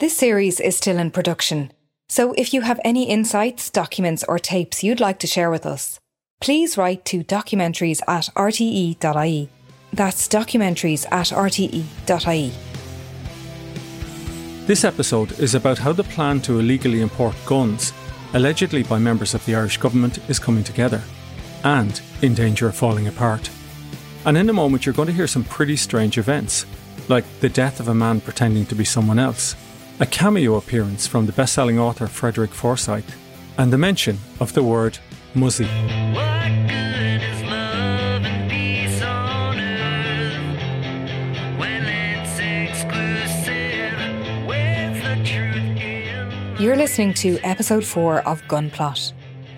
This series is still in production, so if you have any insights, documents, or tapes you'd like to share with us, please write to documentaries at rte.ie. That's documentaries at rte.ie. This episode is about how the plan to illegally import guns, allegedly by members of the Irish government, is coming together and in danger of falling apart. And in a moment, you're going to hear some pretty strange events, like the death of a man pretending to be someone else, a cameo appearance from the best selling author Frederick Forsyth, and the mention of the word muzzy. You're listening to episode 4 of Gunplot.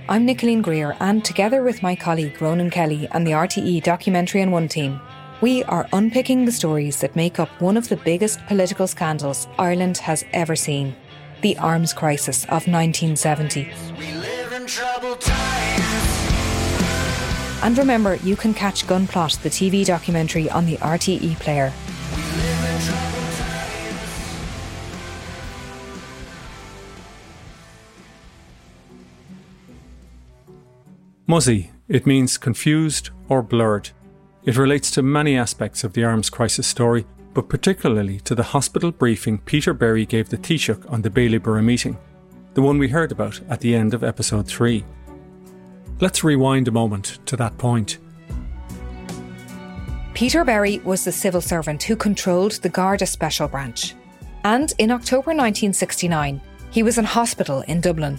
I'm Nicoline Greer, and together with my colleague Ronan Kelly and the RTE Documentary on One team, we are unpicking the stories that make up one of the biggest political scandals Ireland has ever seen the arms crisis of 1970. And remember, you can catch Gunplot, the TV documentary, on the RTE player. Muzzy, it means confused or blurred. It relates to many aspects of the arms crisis story, but particularly to the hospital briefing Peter Berry gave the Taoiseach on the Bailieborough meeting, the one we heard about at the end of episode 3. Let's rewind a moment to that point. Peter Berry was the civil servant who controlled the Garda Special Branch. And in October 1969, he was in hospital in Dublin.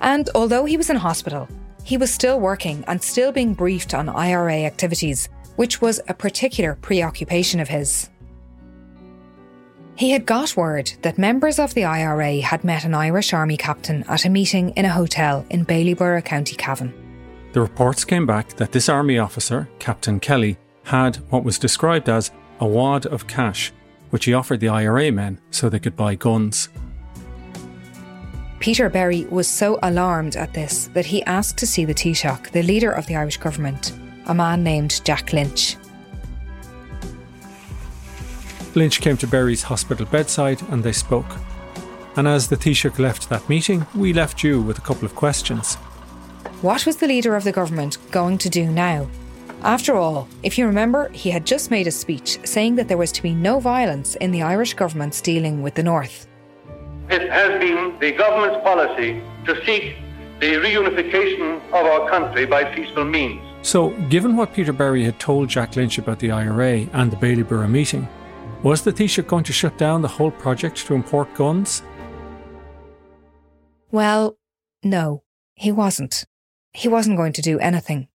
And although he was in hospital, he was still working and still being briefed on IRA activities, which was a particular preoccupation of his. He had got word that members of the IRA had met an Irish Army captain at a meeting in a hotel in Bailieborough, County Cavan. The reports came back that this Army officer, Captain Kelly, had what was described as a wad of cash, which he offered the IRA men so they could buy guns. Peter Berry was so alarmed at this that he asked to see the Taoiseach, the leader of the Irish government, a man named Jack Lynch. Lynch came to Berry's hospital bedside and they spoke. And as the Taoiseach left that meeting, we left you with a couple of questions. What was the leader of the government going to do now? After all, if you remember, he had just made a speech saying that there was to be no violence in the Irish government's dealing with the North. It has been the government's policy to seek the reunification of our country by peaceful means. So, given what Peter Berry had told Jack Lynch about the IRA and the Bailieborough meeting, was the Taoiseach going to shut down the whole project to import guns? Well, no, he wasn't. He wasn't going to do anything.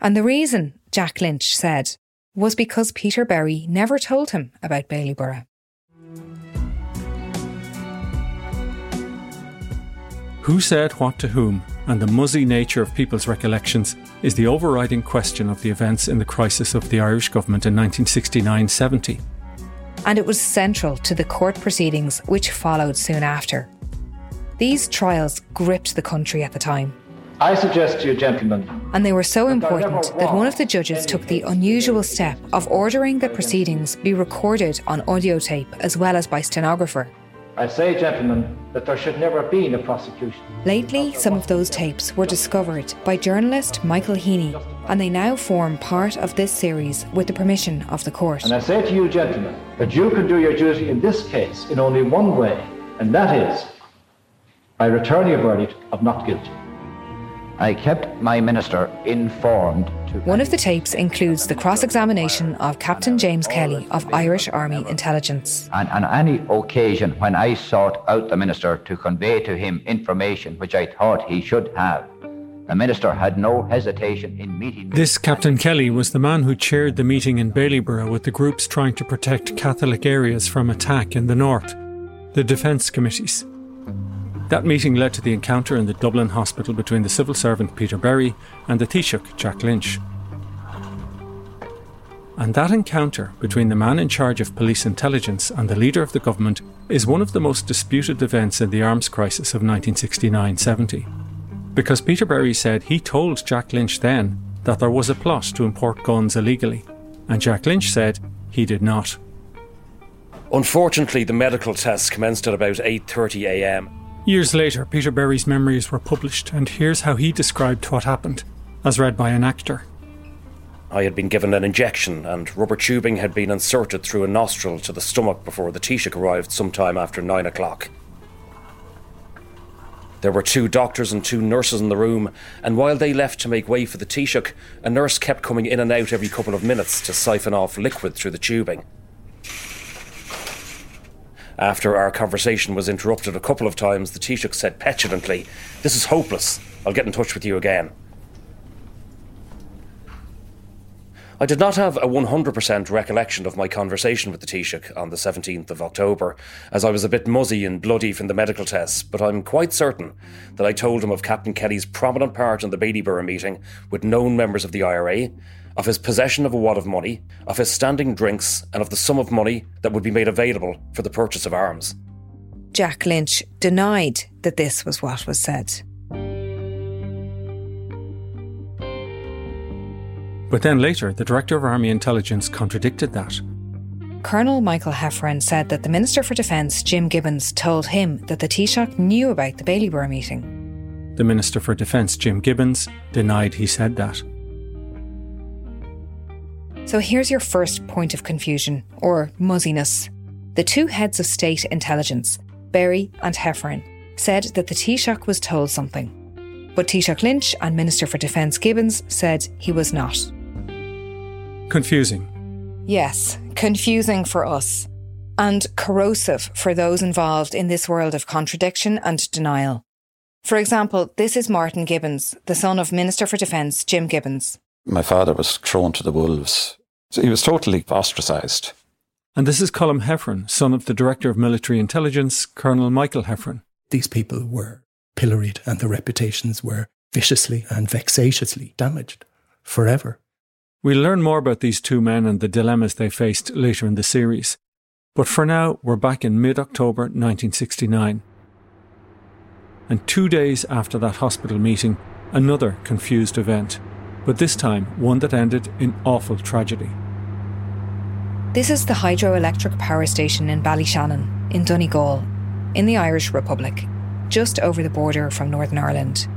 And the reason, Jack Lynch said, was because Peter Berry never told him about Bailieborough. Who said what to whom, and the muzzy nature of people's recollections is the overriding question of the events in the crisis of the Irish government in 1969 70. And it was central to the court proceedings which followed soon after. These trials gripped the country at the time. I suggest to you, gentlemen. And they were so important that one of the judges took the unusual step of ordering the proceedings be recorded on audio tape as well as by stenographer. I say, gentlemen, that there should never have been a prosecution. Lately, some of those tapes were discovered by journalist Michael Heaney, and they now form part of this series with the permission of the court. And I say to you, gentlemen, that you can do your duty in this case in only one way, and that is by returning a verdict of not guilty. I kept my minister informed. One of the tapes includes the cross examination of Captain James Kelly of Irish Army Intelligence. And on any occasion when I sought out the minister to convey to him information which I thought he should have, the minister had no hesitation in meeting me. This Captain Kelly was the man who chaired the meeting in Bailieborough with the groups trying to protect Catholic areas from attack in the north, the defence committees. That meeting led to the encounter in the Dublin hospital between the civil servant Peter Berry and the Taoiseach Jack Lynch. And that encounter between the man in charge of police intelligence and the leader of the government is one of the most disputed events in the arms crisis of 1969 70. Because Peter Berry said he told Jack Lynch then that there was a plot to import guns illegally, and Jack Lynch said he did not. Unfortunately, the medical tests commenced at about 8:30 a.m. Years later, Peter Berry's memories were published, and here's how he described what happened, as read by an actor. I had been given an injection, and rubber tubing had been inserted through a nostril to the stomach before the Taoiseach arrived sometime after nine o'clock. There were two doctors and two nurses in the room, and while they left to make way for the Taoiseach, a nurse kept coming in and out every couple of minutes to siphon off liquid through the tubing. After our conversation was interrupted a couple of times, the Taoiseach said petulantly, This is hopeless. I'll get in touch with you again. I did not have a 100% recollection of my conversation with the Taoiseach on the 17th of October, as I was a bit muzzy and bloody from the medical tests, but I'm quite certain that I told him of Captain Kelly's prominent part in the Bailieborough meeting with known members of the IRA, of his possession of a wad of money, of his standing drinks, and of the sum of money that would be made available for the purchase of arms. Jack Lynch denied that this was what was said. But then later, the Director of Army Intelligence contradicted that. Colonel Michael Heffernan said that the Minister for Defence, Jim Gibbons, told him that the Taoiseach knew about the Bailieborough meeting. The Minister for Defence, Jim Gibbons, denied he said that. So here's your first point of confusion, or muzziness. The two heads of state intelligence, Berry and Heffernan, said that the Taoiseach was told something. But Taoiseach Lynch and Minister for Defence Gibbons said he was not. Confusing. Yes, confusing for us. And corrosive for those involved in this world of contradiction and denial. For example, this is Martin Gibbons, the son of Minister for Defence Jim Gibbons. My father was thrown to the wolves. So he was totally ostracised. And this is Colm Heffernan, son of the Director of Military Intelligence, Colonel Michael Heffernan. These people were pilloried and their reputations were viciously and vexatiously damaged forever. We'll learn more about these two men and the dilemmas they faced later in the series. But for now, we're back in mid October 1969. And two days after that hospital meeting, another confused event, but this time one that ended in awful tragedy. This is the hydroelectric power station in Ballyshannon, in Donegal, in the Irish Republic, just over the border from Northern Ireland.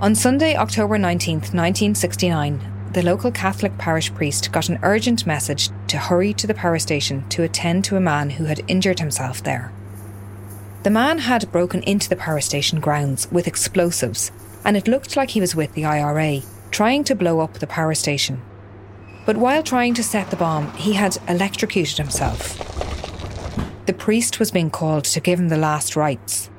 On Sunday, October 19th, 1969, the local Catholic parish priest got an urgent message to hurry to the power station to attend to a man who had injured himself there. The man had broken into the power station grounds with explosives, and it looked like he was with the IRA, trying to blow up the power station. But while trying to set the bomb, he had electrocuted himself. The priest was being called to give him the last rites.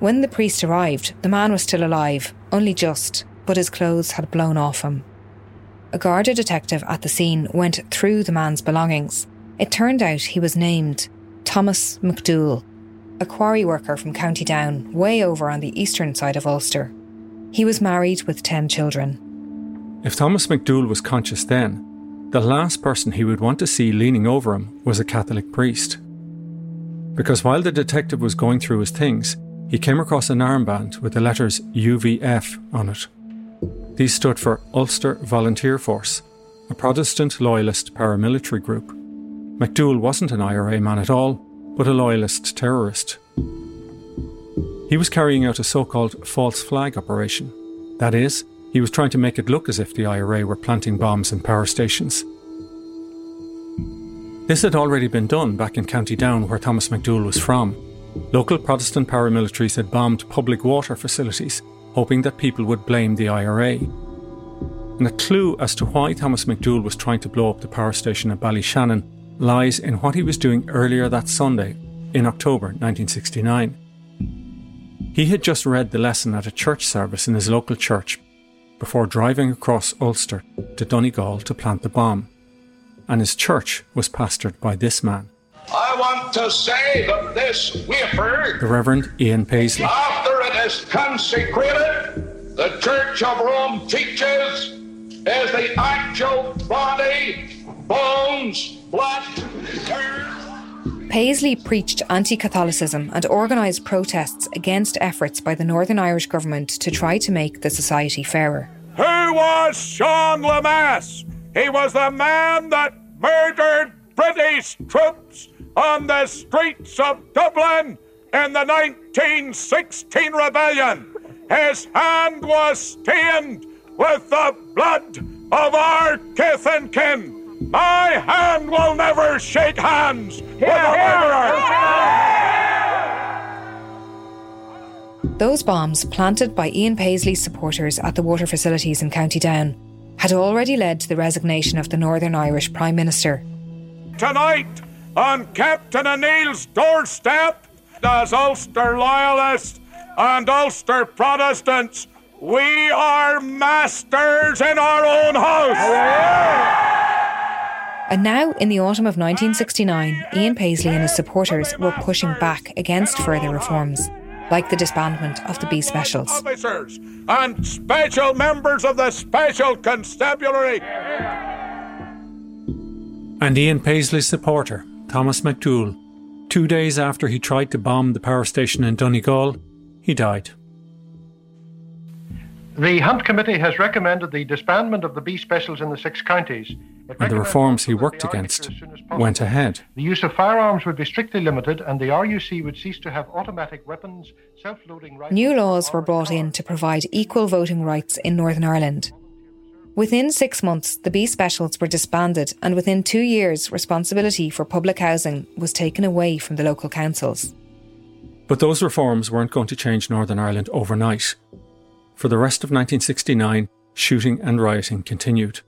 When the priest arrived, the man was still alive, only just, but his clothes had blown off him a Garda detective at the scene went through the man's belongings. It turned out he was named Thomas McDowell, a quarry worker from County Down, way over on the eastern side of Ulster. He was married with 10 children. If Thomas McDowell was conscious then, the last person he would want to see leaning over him was a Catholic priest. Because while the detective was going through his things, he came across an armband with the letters UVF on it. These stood for Ulster Volunteer Force, a Protestant loyalist paramilitary group. McDowell wasn't an IRA man at all, but a loyalist terrorist. He was carrying out a so called false flag operation. That is, he was trying to make it look as if the IRA were planting bombs in power stations. This had already been done back in County Down, where Thomas McDowell was from. Local Protestant paramilitaries had bombed public water facilities hoping that people would blame the IRA. And a clue as to why Thomas McDowell was trying to blow up the power station at Ballyshannon lies in what he was doing earlier that Sunday, in October 1969. He had just read the lesson at a church service in his local church before driving across Ulster to Donegal to plant the bomb. And his church was pastored by this man. I want to say that this wafer, the Reverend Ian Paisley, after it is consecrated, the Church of Rome teaches is the actual body, bones, blood, earth. Paisley preached anti Catholicism and organised protests against efforts by the Northern Irish government to try to make the society fairer. Who was Sean Lemass? He was the man that murdered British troops on the streets of Dublin in the 1916 rebellion. His hand was stained with the blood of our kith and kin. My hand will never shake hands with a murderer. Those bombs, planted by Ian Paisley's supporters at the water facilities in County Down, had already led to the resignation of the Northern Irish Prime Minister. Tonight, on Captain O'Neill's doorstep, as Ulster Loyalists and Ulster Protestants, we are masters in our own house. And now, in the autumn of 1969, Ian Paisley and his supporters were pushing back against further reforms, like the disbandment of the B Specials. Officers and special members of the Special Constabulary. And Ian Paisley's supporter, Thomas McDowell, two days after he tried to bomb the power station in Donegal, he died. The Hunt Committee has recommended the disbandment of the B specials in the six counties. It And the reforms he worked against went ahead. The use of firearms would be strictly limited, and the RUC would cease to have automatic weapons, self loading rifles. New laws were brought in to provide equal voting rights in Northern Ireland. Within six months, the B Specials were disbanded, and within two years, responsibility for public housing was taken away from the local councils. But those reforms weren't going to change Northern Ireland overnight. For the rest of 1969, shooting and rioting continued.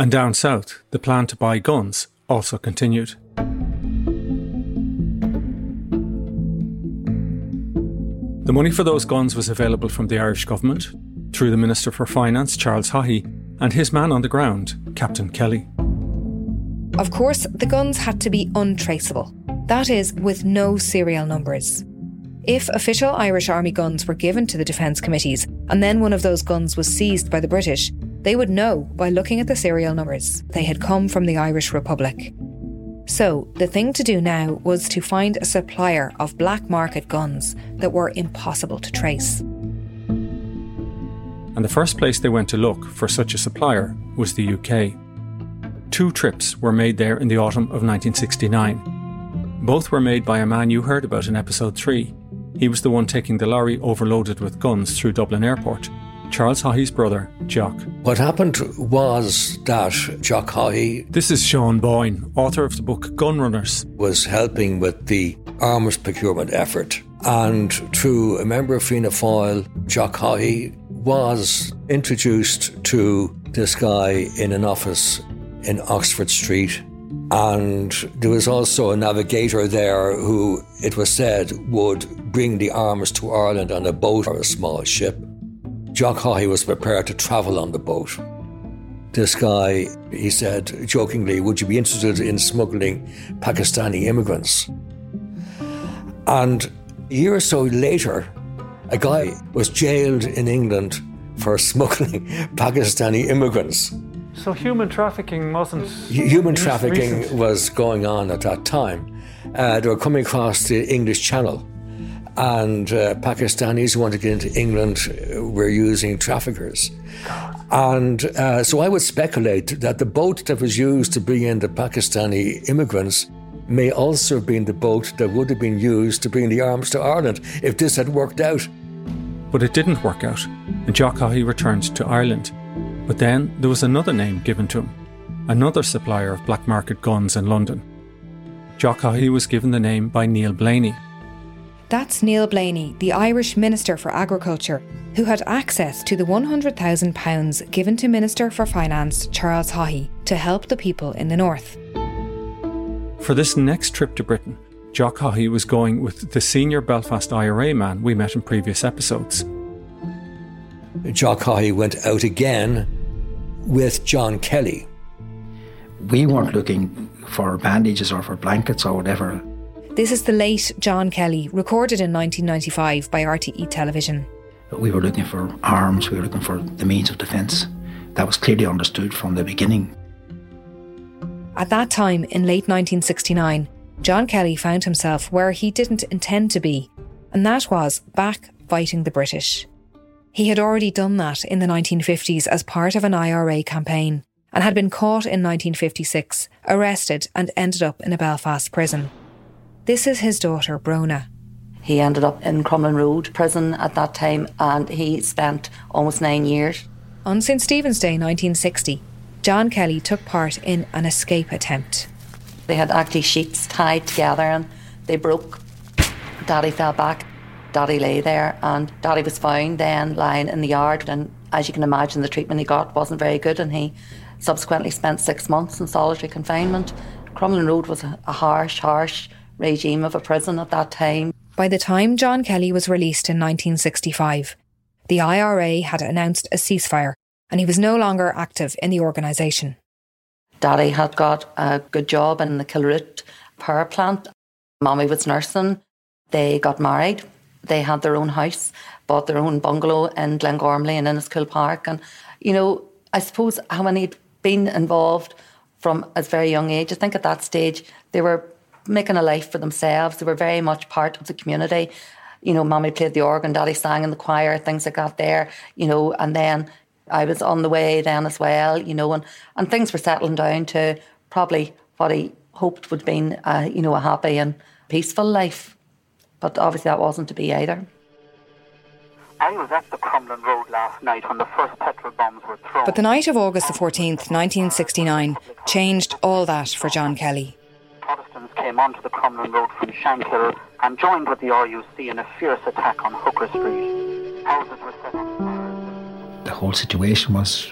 And down south, the plan to buy guns also continued. The money for those guns was available from the Irish government, through the Minister for Finance, Charles Haughey, and his man on the ground, Captain Kelly. Of course, the guns had to be untraceable, that is, with no serial numbers. If official Irish Army guns were given to the Defence Committees and then one of those guns was seized by the British, they would know by looking at the serial numbers they had come from the Irish Republic. So, the thing to do now was to find a supplier of black market guns that were impossible to trace. And the first place they went to look for such a supplier was the UK. Two trips were made there in the autumn of 1969. Both were made by a man you heard about in episode 3. He was the one taking the lorry overloaded with guns through Dublin Airport. Charles Haughey's brother, Jock. What happened was that Jock Haughey This is Sean Boyne, author of the book Gunrunners. was helping with the arms procurement effort. And through a member of Fianna Fáil, Jock Haughey was introduced to this guy in an office in Oxford Street. And there was also a navigator there who, it was said, would bring the arms to Ireland on a boat or a small ship. Jock Haughey was prepared to travel on the boat. This guy, he said jokingly, Would you be interested in smuggling Pakistani immigrants? And a year or so later, a guy was jailed in England for smuggling Pakistani immigrants. So human trafficking wasn't. Human trafficking was going on at that time. Uh, they were coming across the English Channel, and uh, Pakistanis who wanted to get into England uh, were using traffickers. And uh, so I would speculate that the boat that was used to bring in the Pakistani immigrants may also have been the boat that would have been used to bring the arms to Ireland if this had worked out. But it didn't work out, and Jock Haughey returned to Ireland. But then there was another name given to him, another supplier of black market guns in London. Jock Haughey was given the name by Neil Blaney. That's Neil Blaney, the Irish Minister for Agriculture, who had access to the £100,000 given to Minister for Finance Charles Haughey to help the people in the north. For this next trip to Britain, Jock Haughey was going with the senior Belfast IRA man we met in previous episodes. Jock Haughey went out again with John Kelly. We weren't looking for bandages or for blankets or whatever. This is the late John Kelly, recorded in 1995 by RTE Television. We were looking for arms, we were looking for the means of defence. That was clearly understood from the beginning. At that time, in late 1969, John Kelly found himself where he didn't intend to be, and that was back fighting the British. He had already done that in the 1950s as part of an IRA campaign and had been caught in 1956, arrested, and ended up in a Belfast prison. This is his daughter, Brona. He ended up in Crumlin Road prison at that time and he spent almost nine years. On St Stephen's Day 1960, John Kelly took part in an escape attempt. They had actually sheets tied together and they broke. Daddy fell back. Daddy lay there and Daddy was found then lying in the yard and as you can imagine the treatment he got wasn't very good and he subsequently spent six months in solitary confinement. Crumlin Road was a, a harsh, harsh regime of a prison at that time. By the time John Kelly was released in 1965, the IRA had announced a ceasefire and he was no longer active in the organisation. Daddy had got a good job in the Kilroot power plant. Mommy was nursing. They got married. They had their own house, bought their own bungalow in Glengormley and Enniscool Park. And, you know, I suppose how many had been involved from a very young age. I think at that stage they were making a life for themselves. They were very much part of the community. You know, mommy played the organ, daddy sang in the choir, things like that there, you know, and then I was on the way then as well, you know, and, and things were settling down to probably what he hoped would be, uh, you know, a happy and peaceful life. But obviously that wasn't to be either. I was at the Crumlin Road last night when the first petrol bombs were thrown. But the night of August the 14th, 1969, changed all that for John Kelly. Protestants came onto the Crumlin Road from Shankill and joined with the RUC in a fierce attack on Hooker Street. Houses were set on fire. The whole situation was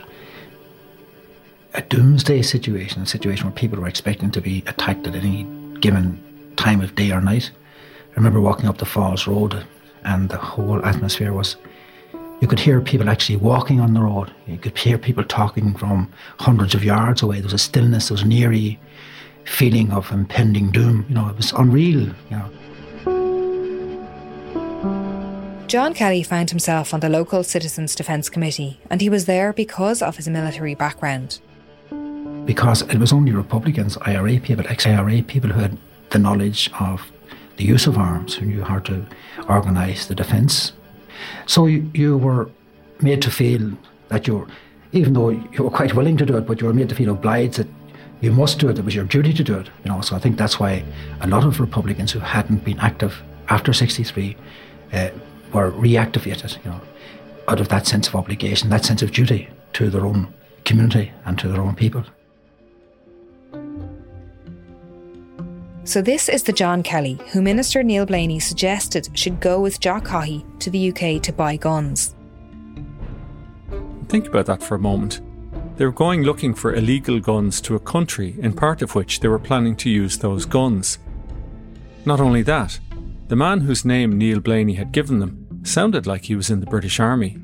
a doomsday situation, a situation where people were expecting to be attacked at any given time of day or night. I remember walking up the Falls Road and the whole atmosphere was you could hear people actually walking on the road. You could hear people talking from hundreds of yards away. There was a stillness, there was an eerie feeling of impending doom. You know, it was unreal, you know. John Kelly found himself on the local Citizens Defence Committee, and he was there because of his military background. Because it was only Republicans, IRA people, ex IRA people who had the knowledge of the use of arms, who knew how to organise the defence. So you, you were made to feel that you're, even though you were quite willing to do it, but you were made to feel obliged that you must do it. It was your duty to do it. You know, so I think that's why a lot of Republicans who hadn't been active after '63 uh, were reactivated. You know, out of that sense of obligation, that sense of duty to their own community and to their own people. So this is the John Kelly who Minister Neil Blaney suggested should go with Jock Haughey to the UK to buy guns. Think about that for a moment. They were going looking for illegal guns to a country in part of which they were planning to use those guns. Not only that, the man whose name Neil Blaney had given them sounded like he was in the British Army.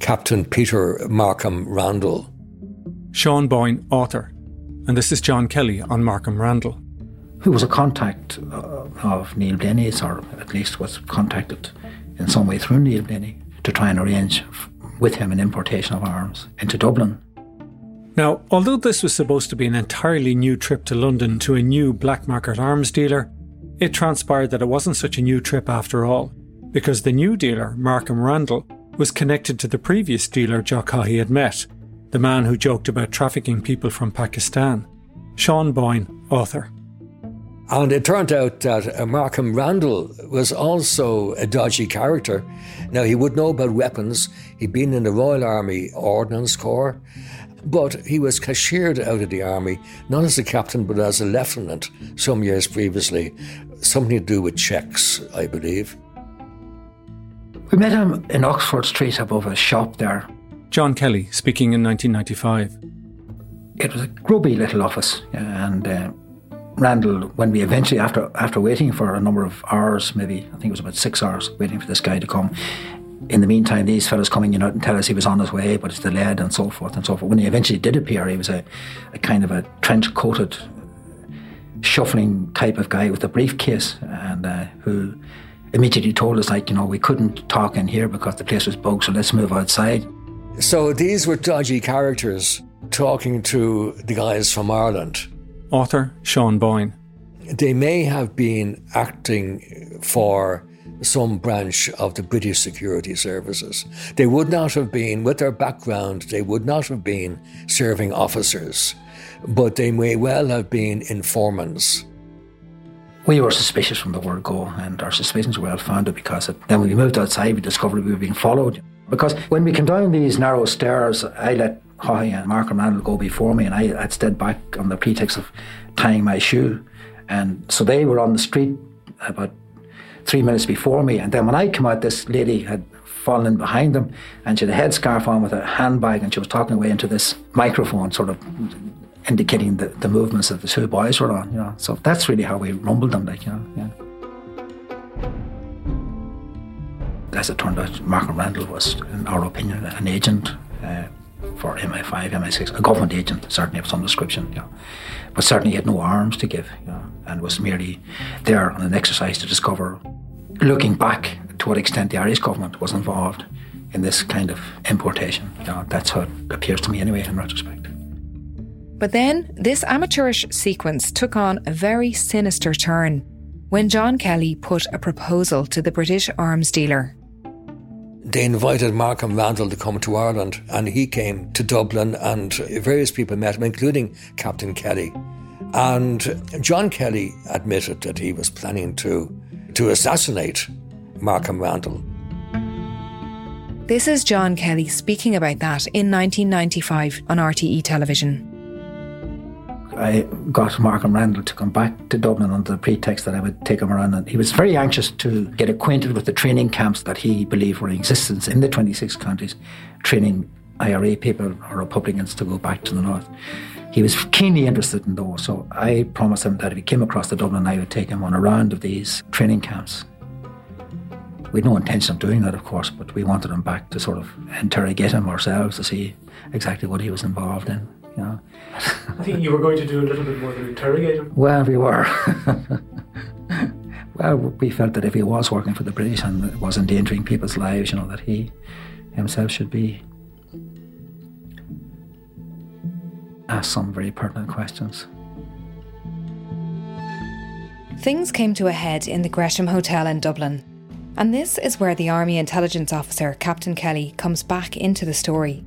Captain Peter Markham Randall. Sean Boyne, author. And this is John Kelly on Markham Randall. Who was a contact uh, of Neil Blaney's, or at least was contacted in some way through Neil Blaney to try and arrange with him an importation of arms into Dublin. Now, although this was supposed to be an entirely new trip to London to a new black market arms dealer, it transpired that it wasn't such a new trip after all, because the new dealer, Markham Randall, was connected to the previous dealer Jock Haughey had met, the man who joked about trafficking people from Pakistan. Sean Boyne, author. And it turned out that uh, Markham Randall was also a dodgy character. Now, he would know about weapons. He'd been in the Royal Army Ordnance Corps, but he was cashiered out of the Army, not as a captain, but as a lieutenant some years previously. Something to do with checks, I believe. We met him in Oxford Street above a shop there. John Kelly, speaking in 1995. It was a grubby little office, and uh, Randall, when we eventually, after after waiting for a number of hours, maybe I think it was about six hours, waiting for this guy to come. In the meantime, these fellows coming in and tell us he was on his way, but it's delayed and so forth and so forth. When he eventually did appear, he was a, a kind of a trench coated, shuffling type of guy with a briefcase, and uh, who immediately told us, like, you know, we couldn't talk in here because the place was bugged, so let's move outside. So these were dodgy characters talking to the guys from Ireland. Author Sean Boyne. They may have been acting for some branch of the British security services. They would not have been, with their background, they would not have been serving officers, but they may well have been informants. We were suspicious from the word go, and our suspicions were well founded because it, then when we moved outside, we discovered we were being followed. Because when we came down these narrow stairs, I let Haughey and Markham Randall go before me, and I had stayed back on the pretext of tying my shoe. And so they were on the street about three minutes before me. And then when I came out, this lady had fallen in behind them, and she had a headscarf on with a handbag, and she was talking away into this microphone, sort of indicating the, the movements that the two boys were on. You know, so that's really how we rumbled them, like you know. Yeah. As it turned out, Markham Randall was, in our opinion, an agent uh, for MI5, MI6, a government agent, certainly of some description. Know. But certainly he had no arms to give, know, and was merely there on an exercise to discover, looking back, to what extent the Irish government was involved in this kind of importation. You know, that's how it appears to me anyway, in retrospect. But then, this amateurish sequence took on a very sinister turn when John Kelly put a proposal to the British arms dealer. They invited Markham Randall to come to Ireland, and he came to Dublin, and various people met him, including Captain Kelly. And John Kelly admitted that he was planning to, to assassinate Markham Randall. This is John Kelly speaking about that in 1995 on RTE television. I got Markham Randall to come back to Dublin under the pretext that I would take him around. And he was very anxious to get acquainted with the training camps that he believed were in existence in the 26 counties, training IRA people or Republicans to go back to the north. He was keenly interested in those, so I promised him that if he came across to Dublin, I would take him on a round of these training camps. We had no intention of doing that, of course, but we wanted him back to sort of interrogate him ourselves to see exactly what he was involved in. You know. I think you were going to do a little bit more than interrogate him. Well, we were. well, we felt that if he was working for the British and was endangering people's lives, you know, that he himself should be asked some very pertinent questions. Things came to a head in the Gresham Hotel in Dublin. And this is where the Army intelligence officer, Captain Kelly, comes back into the story.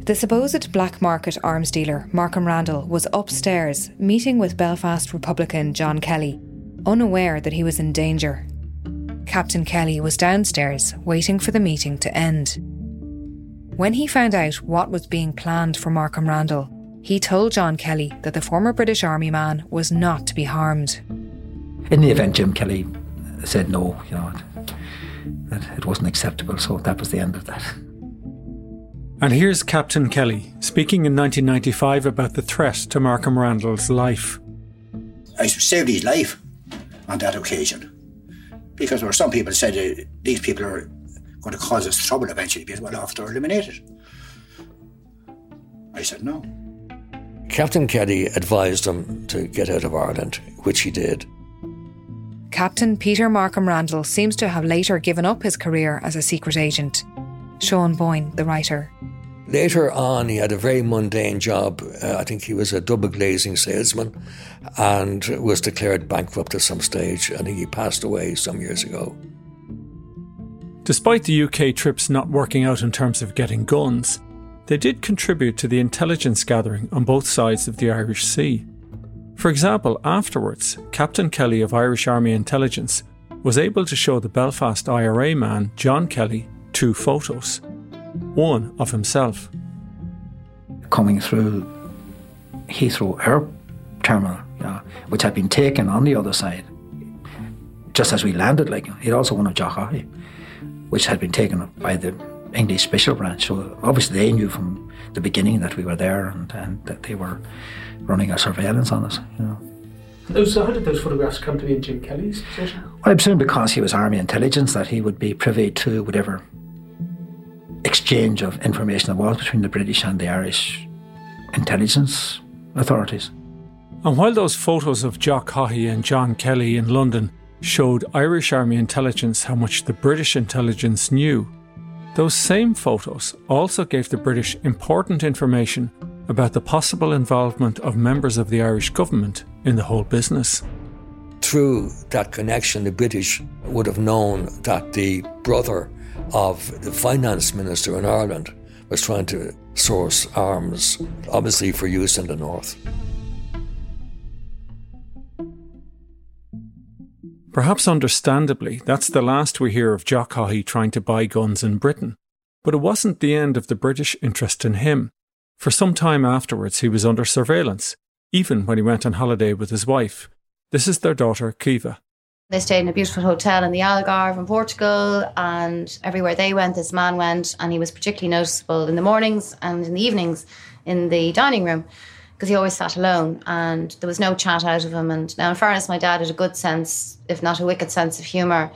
The supposed black market arms dealer, Markham Randall, was upstairs meeting with Belfast Republican John Kelly, unaware that he was in danger. Captain Kelly was downstairs waiting for the meeting to end. When he found out what was being planned for Markham Randall, he told John Kelly that the former British Army man was not to be harmed. In the event, Jim Kelly said no, you know, that it wasn't acceptable, so that was the end of that. And here's Captain Kelly speaking in 1995 about the threat to Markham Randall's life. I saved his life on that occasion because there were some people said uh, these people are going to cause us trouble eventually because well after eliminated. I said no. Captain Kelly advised him to get out of Ireland, which he did. Captain Peter Markham Randall seems to have later given up his career as a secret agent. Sean Boyne, the writer. Later on, he had a very mundane job. Uh, I think he was a double glazing salesman and was declared bankrupt at some stage. I think he passed away some years ago. Despite the UK trips not working out in terms of getting guns, they did contribute to the intelligence gathering on both sides of the Irish Sea. For example, afterwards, Captain Kelly of Irish Army Intelligence was able to show the Belfast IRA man, John Kelly, two photos one of himself. Coming through Heathrow Air Terminal, which had been taken on the other side, just as we landed, like it also one of Jock which had been taken by the English Special Branch. So obviously they knew from the beginning that we were there and, and that they were running a surveillance on us. You know. So how did those photographs come to be in Jim Kelly's possession? Well, I presume because he was Army intelligence that he would be privy to whatever exchange of information there was between the British and the Irish intelligence authorities. And while those photos of Jock Haughey and John Kelly in London showed Irish Army intelligence how much the British intelligence knew, those same photos also gave the British important information about the possible involvement of members of the Irish government in the whole business. Through that connection, the British would have known that the brother of the finance minister in Ireland was trying to source arms, obviously for use in the north. Perhaps understandably, that's the last we hear of Jock trying to buy guns in Britain. But it wasn't the end of the British interest in him. For some time afterwards, he was under surveillance, even when he went on holiday with his wife. This is their daughter, Kiva. They stayed in a beautiful hotel in the Algarve in Portugal, and everywhere they went, this man went, and he was particularly noticeable in the mornings and in the evenings in the dining room because he always sat alone and there was no chat out of him. And now, in fairness, my dad had a good sense, if not a wicked sense of humour.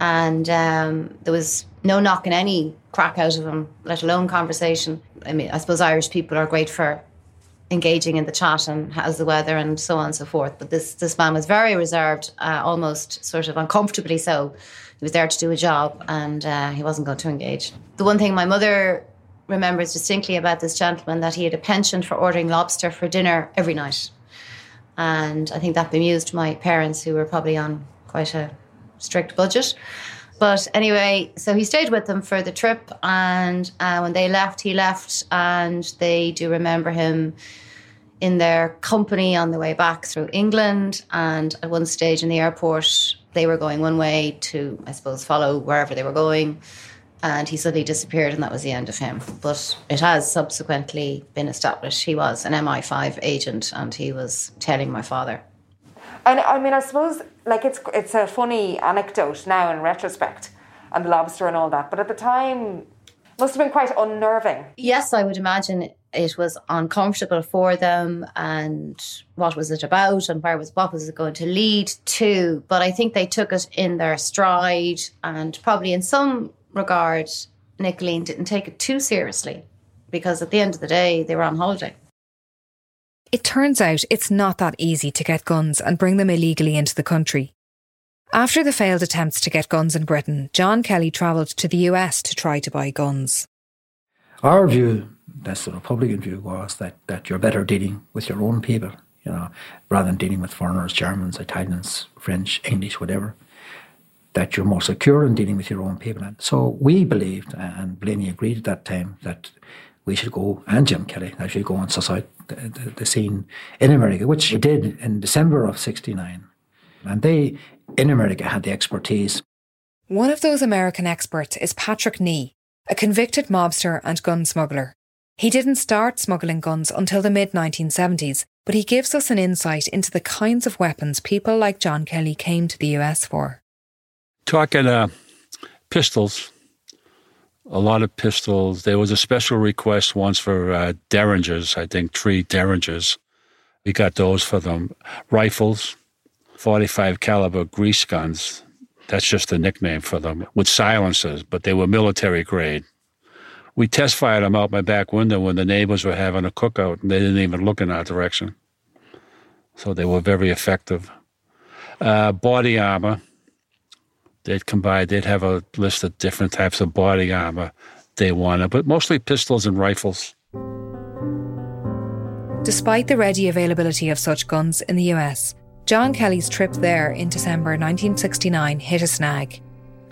And um, there was no knocking any crack out of him, let alone conversation. I mean, I suppose Irish people are great for engaging in the chat and how's the weather and so on and so forth. But this this man was very reserved, uh, almost sort of uncomfortably so. He was there to do a job and uh, he wasn't going to engage. The one thing my mother remembers distinctly about this gentleman that he had a penchant for ordering lobster for dinner every night. And I think that bemused my parents, who were probably on quite a strict budget. But anyway, so he stayed with them for the trip. And uh, when they left, he left. And they do remember him in their company on the way back through England. And at one stage in the airport, they were going one way to, I suppose, follow wherever they were going and he suddenly disappeared, and that was the end of him. But it has subsequently been established he was an MI5 agent, and he was telling my father. And I mean, I suppose like it's it's a funny anecdote now in retrospect, and the lobster and all that. But at the time, must have been quite unnerving. Yes, I would imagine it was uncomfortable for them, and what was it about, and where was what was it going to lead to? But I think they took it in their stride, and probably in some regard, Nicolene didn't take it too seriously because at the end of the day, they were on holiday. It turns out it's not that easy to get guns and bring them illegally into the country. After the failed attempts to get guns in Britain, John Kelly travelled to the US to try to buy guns. Our view, that's the Republican view, was that, that you're better dealing with your own people, you know, rather than dealing with foreigners, Germans, Italians, French, English, whatever that you're more secure in dealing with your own people. And so we believed, and Blaney agreed at that time, that we should go, and Jim Kelly, that should go and suss out the, the, the scene in America, which he did in December of 69. And they, in America, had the expertise. One of those American experts is Patrick Nee, a convicted mobster and gun smuggler. He didn't start smuggling guns until the mid 1970s, but he gives us an insight into the kinds of weapons people like John Kelly came to the US for talking uh, pistols, a lot of pistols. There was a special request once for uh, derringers, I think three derringers. We got those for them. Rifles, 45 caliber grease guns. That's just a nickname for them with silencers, but they were military grade. We test fired them out my back window when the neighbors were having a cookout and they didn't even look in our direction. So they were very effective. Uh, body armor they'd come by, they'd have a list of different types of body armor they wanted, but mostly pistols and rifles. Despite the ready availability of such guns in the US, John Kelly's trip there in December 1969 hit a snag.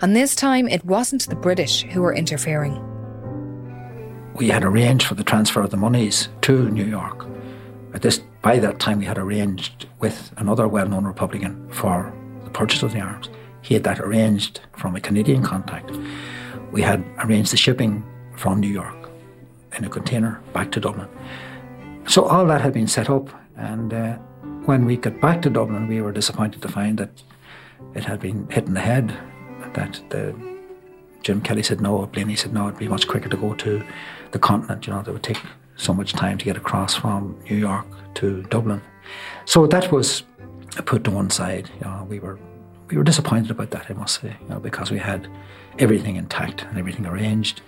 And this time it wasn't the British who were interfering. We had arranged for the transfer of the monies to New York. At this, by that time, we had arranged with another well known Republican for the purchase of the arms. He had that arranged from a Canadian contact. We had arranged the shipping from New York in a container back to Dublin. So all that had been set up, and uh, when we got back to Dublin, we were disappointed to find that it had been hit in the head. That the Jim Kelly said no, Blaney said no, it'd be much quicker to go to the continent. You know, it would take so much time to get across from New York to Dublin. So that was put to one side. You know, we were we were disappointed about that, I must say, you know, because we had everything intact and everything arranged.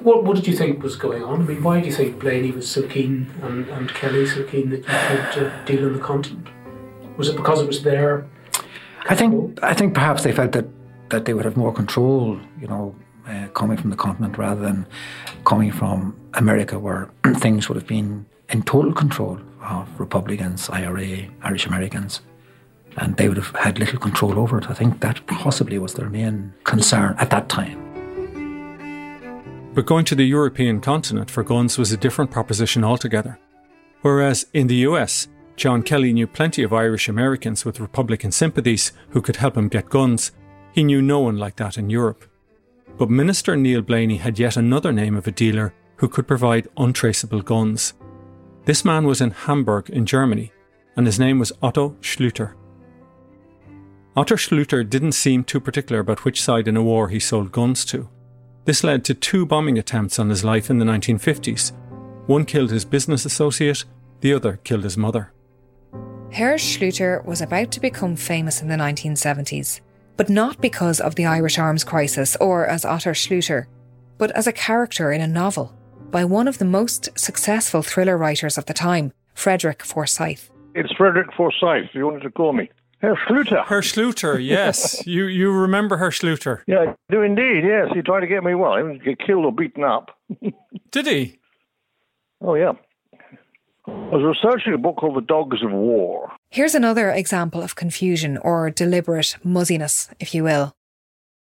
What, what did you think was going on? I mean, why do you think Blaney was so keen and, and Kelly so keen that you could uh, deal on the continent? Was it because it was there? I think I think perhaps they felt that, that they would have more control, you know, uh, coming from the continent rather than coming from America, where things would have been in total control of Republicans, IRA, Irish Americans and they would have had little control over it. I think that possibly was their main concern at that time. But going to the European continent for guns was a different proposition altogether. Whereas in the US, John Kelly knew plenty of Irish Americans with Republican sympathies who could help him get guns. He knew no one like that in Europe. But Minister Neil Blaney had yet another name of a dealer who could provide untraceable guns. This man was in Hamburg in Germany, and his name was Otto Schlüter. Otto Schlüter didn't seem too particular about which side in a war he sold guns to. This led to two bombing attempts on his life in the 1950s. One killed his business associate, the other killed his mother. Herr Schlüter was about to become famous in the 1970s, but not because of the Irish arms crisis or as Otto Schlüter, but as a character in a novel by one of the most successful thriller writers of the time, Frederick Forsyth. It's Frederick Forsyth, you wanted to call me. Herr Schlüter. Herr Schlüter, yes. you you remember Herr Schlüter? Yeah, I do indeed, yes. He tried to get me, well, he didn't get killed or beaten up. Did he? Oh, yeah. I was researching a book called The Dogs of War. Here's another example of confusion or deliberate muzziness, if you will.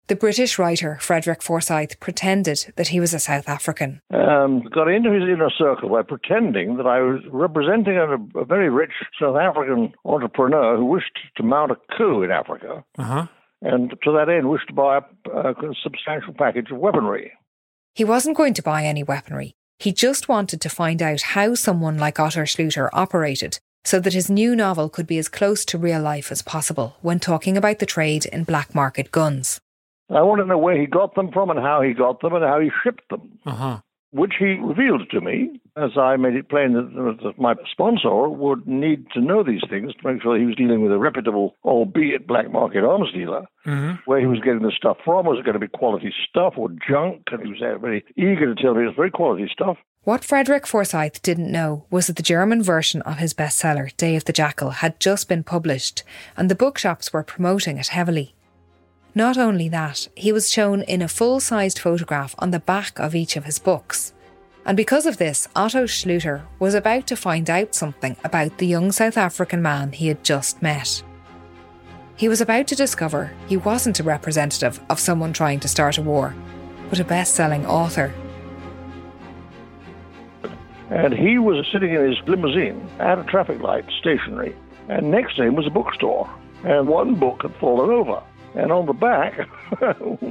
The British writer Frederick Forsyth pretended that he was a South African. Um, got into his inner circle by pretending that I was representing a, a very rich South African entrepreneur who wished to mount a coup in Africa. Uh-huh. And to that end, wished to buy a, a substantial package of weaponry. He wasn't going to buy any weaponry. He just wanted to find out how someone like Otto Schlüter operated so that his new novel could be as close to real life as possible when talking about the trade in black market guns. I want to know where he got them from and how he got them and how he shipped them, Uh-huh. which he revealed to me as I made it plain that, that my sponsor would need to know these things to make sure he was dealing with a reputable, albeit black market arms dealer. Mm-hmm. Where he was getting the stuff from, was it going to be quality stuff or junk? And he was uh, very eager to tell me it was very quality stuff. What Frederick Forsyth didn't know was that the German version of his bestseller, Day of the Jackal, had just been published, and the bookshops were promoting it heavily. Not only that, he was shown in a full sized photograph on the back of each of his books. And because of this, Otto Schlüter was about to find out something about the young South African man he had just met. He was about to discover he wasn't a representative of someone trying to start a war, but a best selling author. And he was sitting in his limousine at a traffic light, stationary. And next to him was a bookstore. And one book had fallen over. And on the back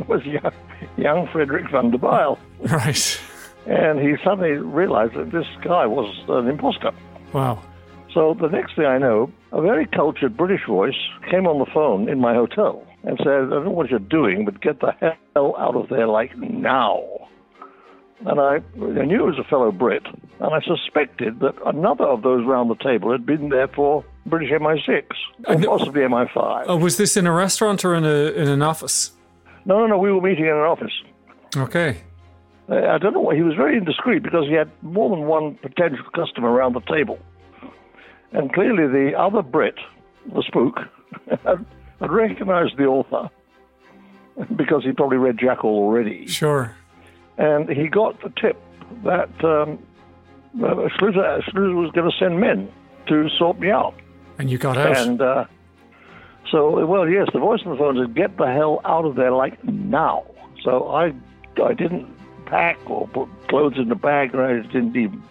was young, young Frederick van der Bijl. Right. And he suddenly realized that this guy was an imposter. Wow. So the next thing I know, a very cultured British voice came on the phone in my hotel and said, I don't know what you're doing, but get the hell out of there like now. And I, I knew it was a fellow Brit, and I suspected that another of those round the table had been there for British MI6, or possibly MI5. Oh, was this in a restaurant or in a in an office? No, no, no, we were meeting in an office. Okay. Uh, I don't know why. He was very indiscreet because he had more than one potential customer around the table. And clearly the other Brit, the spook, had, had recognized the author because he probably read Jackal already. Sure. And he got the tip that um, uh, Schluter, Schluter was going to send men to sort me out. And you got out. And uh, so, well, yes, the voice on the phone said, "Get the hell out of there, like now." So I, I didn't pack or put clothes in the bag, or I just didn't even.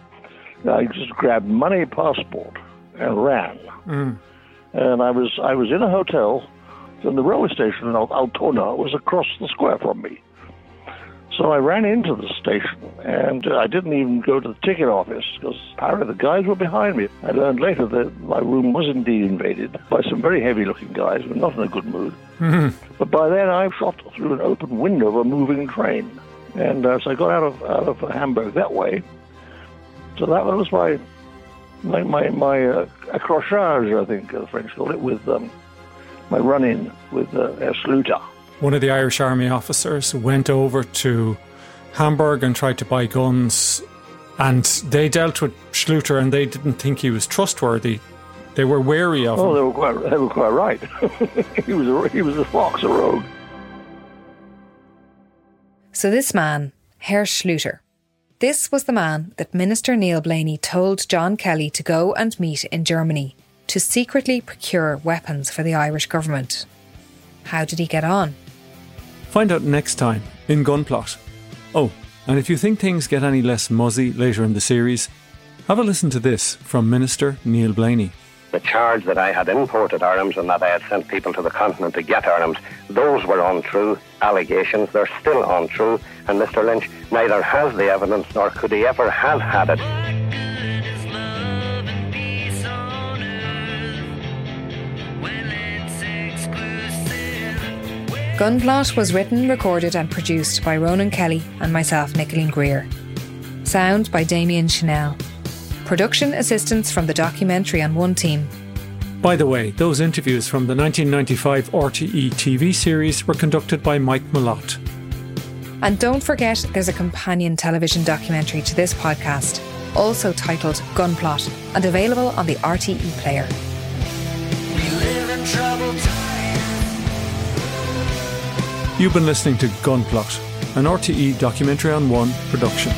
I just grabbed money, passport, and ran. Mm. And I was, I was in a hotel, and the railway station in Al- Altona was across the square from me. So I ran into the station, and uh, I didn't even go to the ticket office because apparently the guys were behind me. I learned later that my room was indeed invaded by some very heavy-looking guys who were not in a good mood. Mhm. But by then I shot through an open window of a moving train, and uh, so I got out of out of Hamburg that way. So that was my my my, my uh, accrochage, I think the French call it, with um, my run-in with uh, Herr Schluter. One of the Irish Army officers went over to Hamburg and tried to buy guns, and they dealt with Schluter, and they didn't think he was trustworthy. They were wary of Oh, him. they were quite they were quite right. he was a, he was a fox, a rogue. So this man, Herr Schluter, this was the man that Minister Neil Blaney told John Kelly to go and meet in Germany to secretly procure weapons for the Irish government. How did he get on? Find out next time in Gunplot. Oh, and if you think things get any less muzzy later in the series, have a listen to this from Minister Neil Blaney. the charge that I had imported arms and that I had sent people to the continent to get arms, those were untrue allegations. They're still untrue. And Mr. Lynch neither has the evidence nor could he ever have had it. Gunplot was written, recorded, and produced by Ronan Kelly and myself, Nicoline Greer. Sound by Damien Chanel. Production assistance from the documentary on One Team. By the way, those interviews from the 1995 RTE TV series were conducted by Mike Malott. And don't forget, there's a companion television documentary to this podcast, also titled Gunplot, and available on the RTE player. You've been listening to Gunplot, an RTE documentary on One production.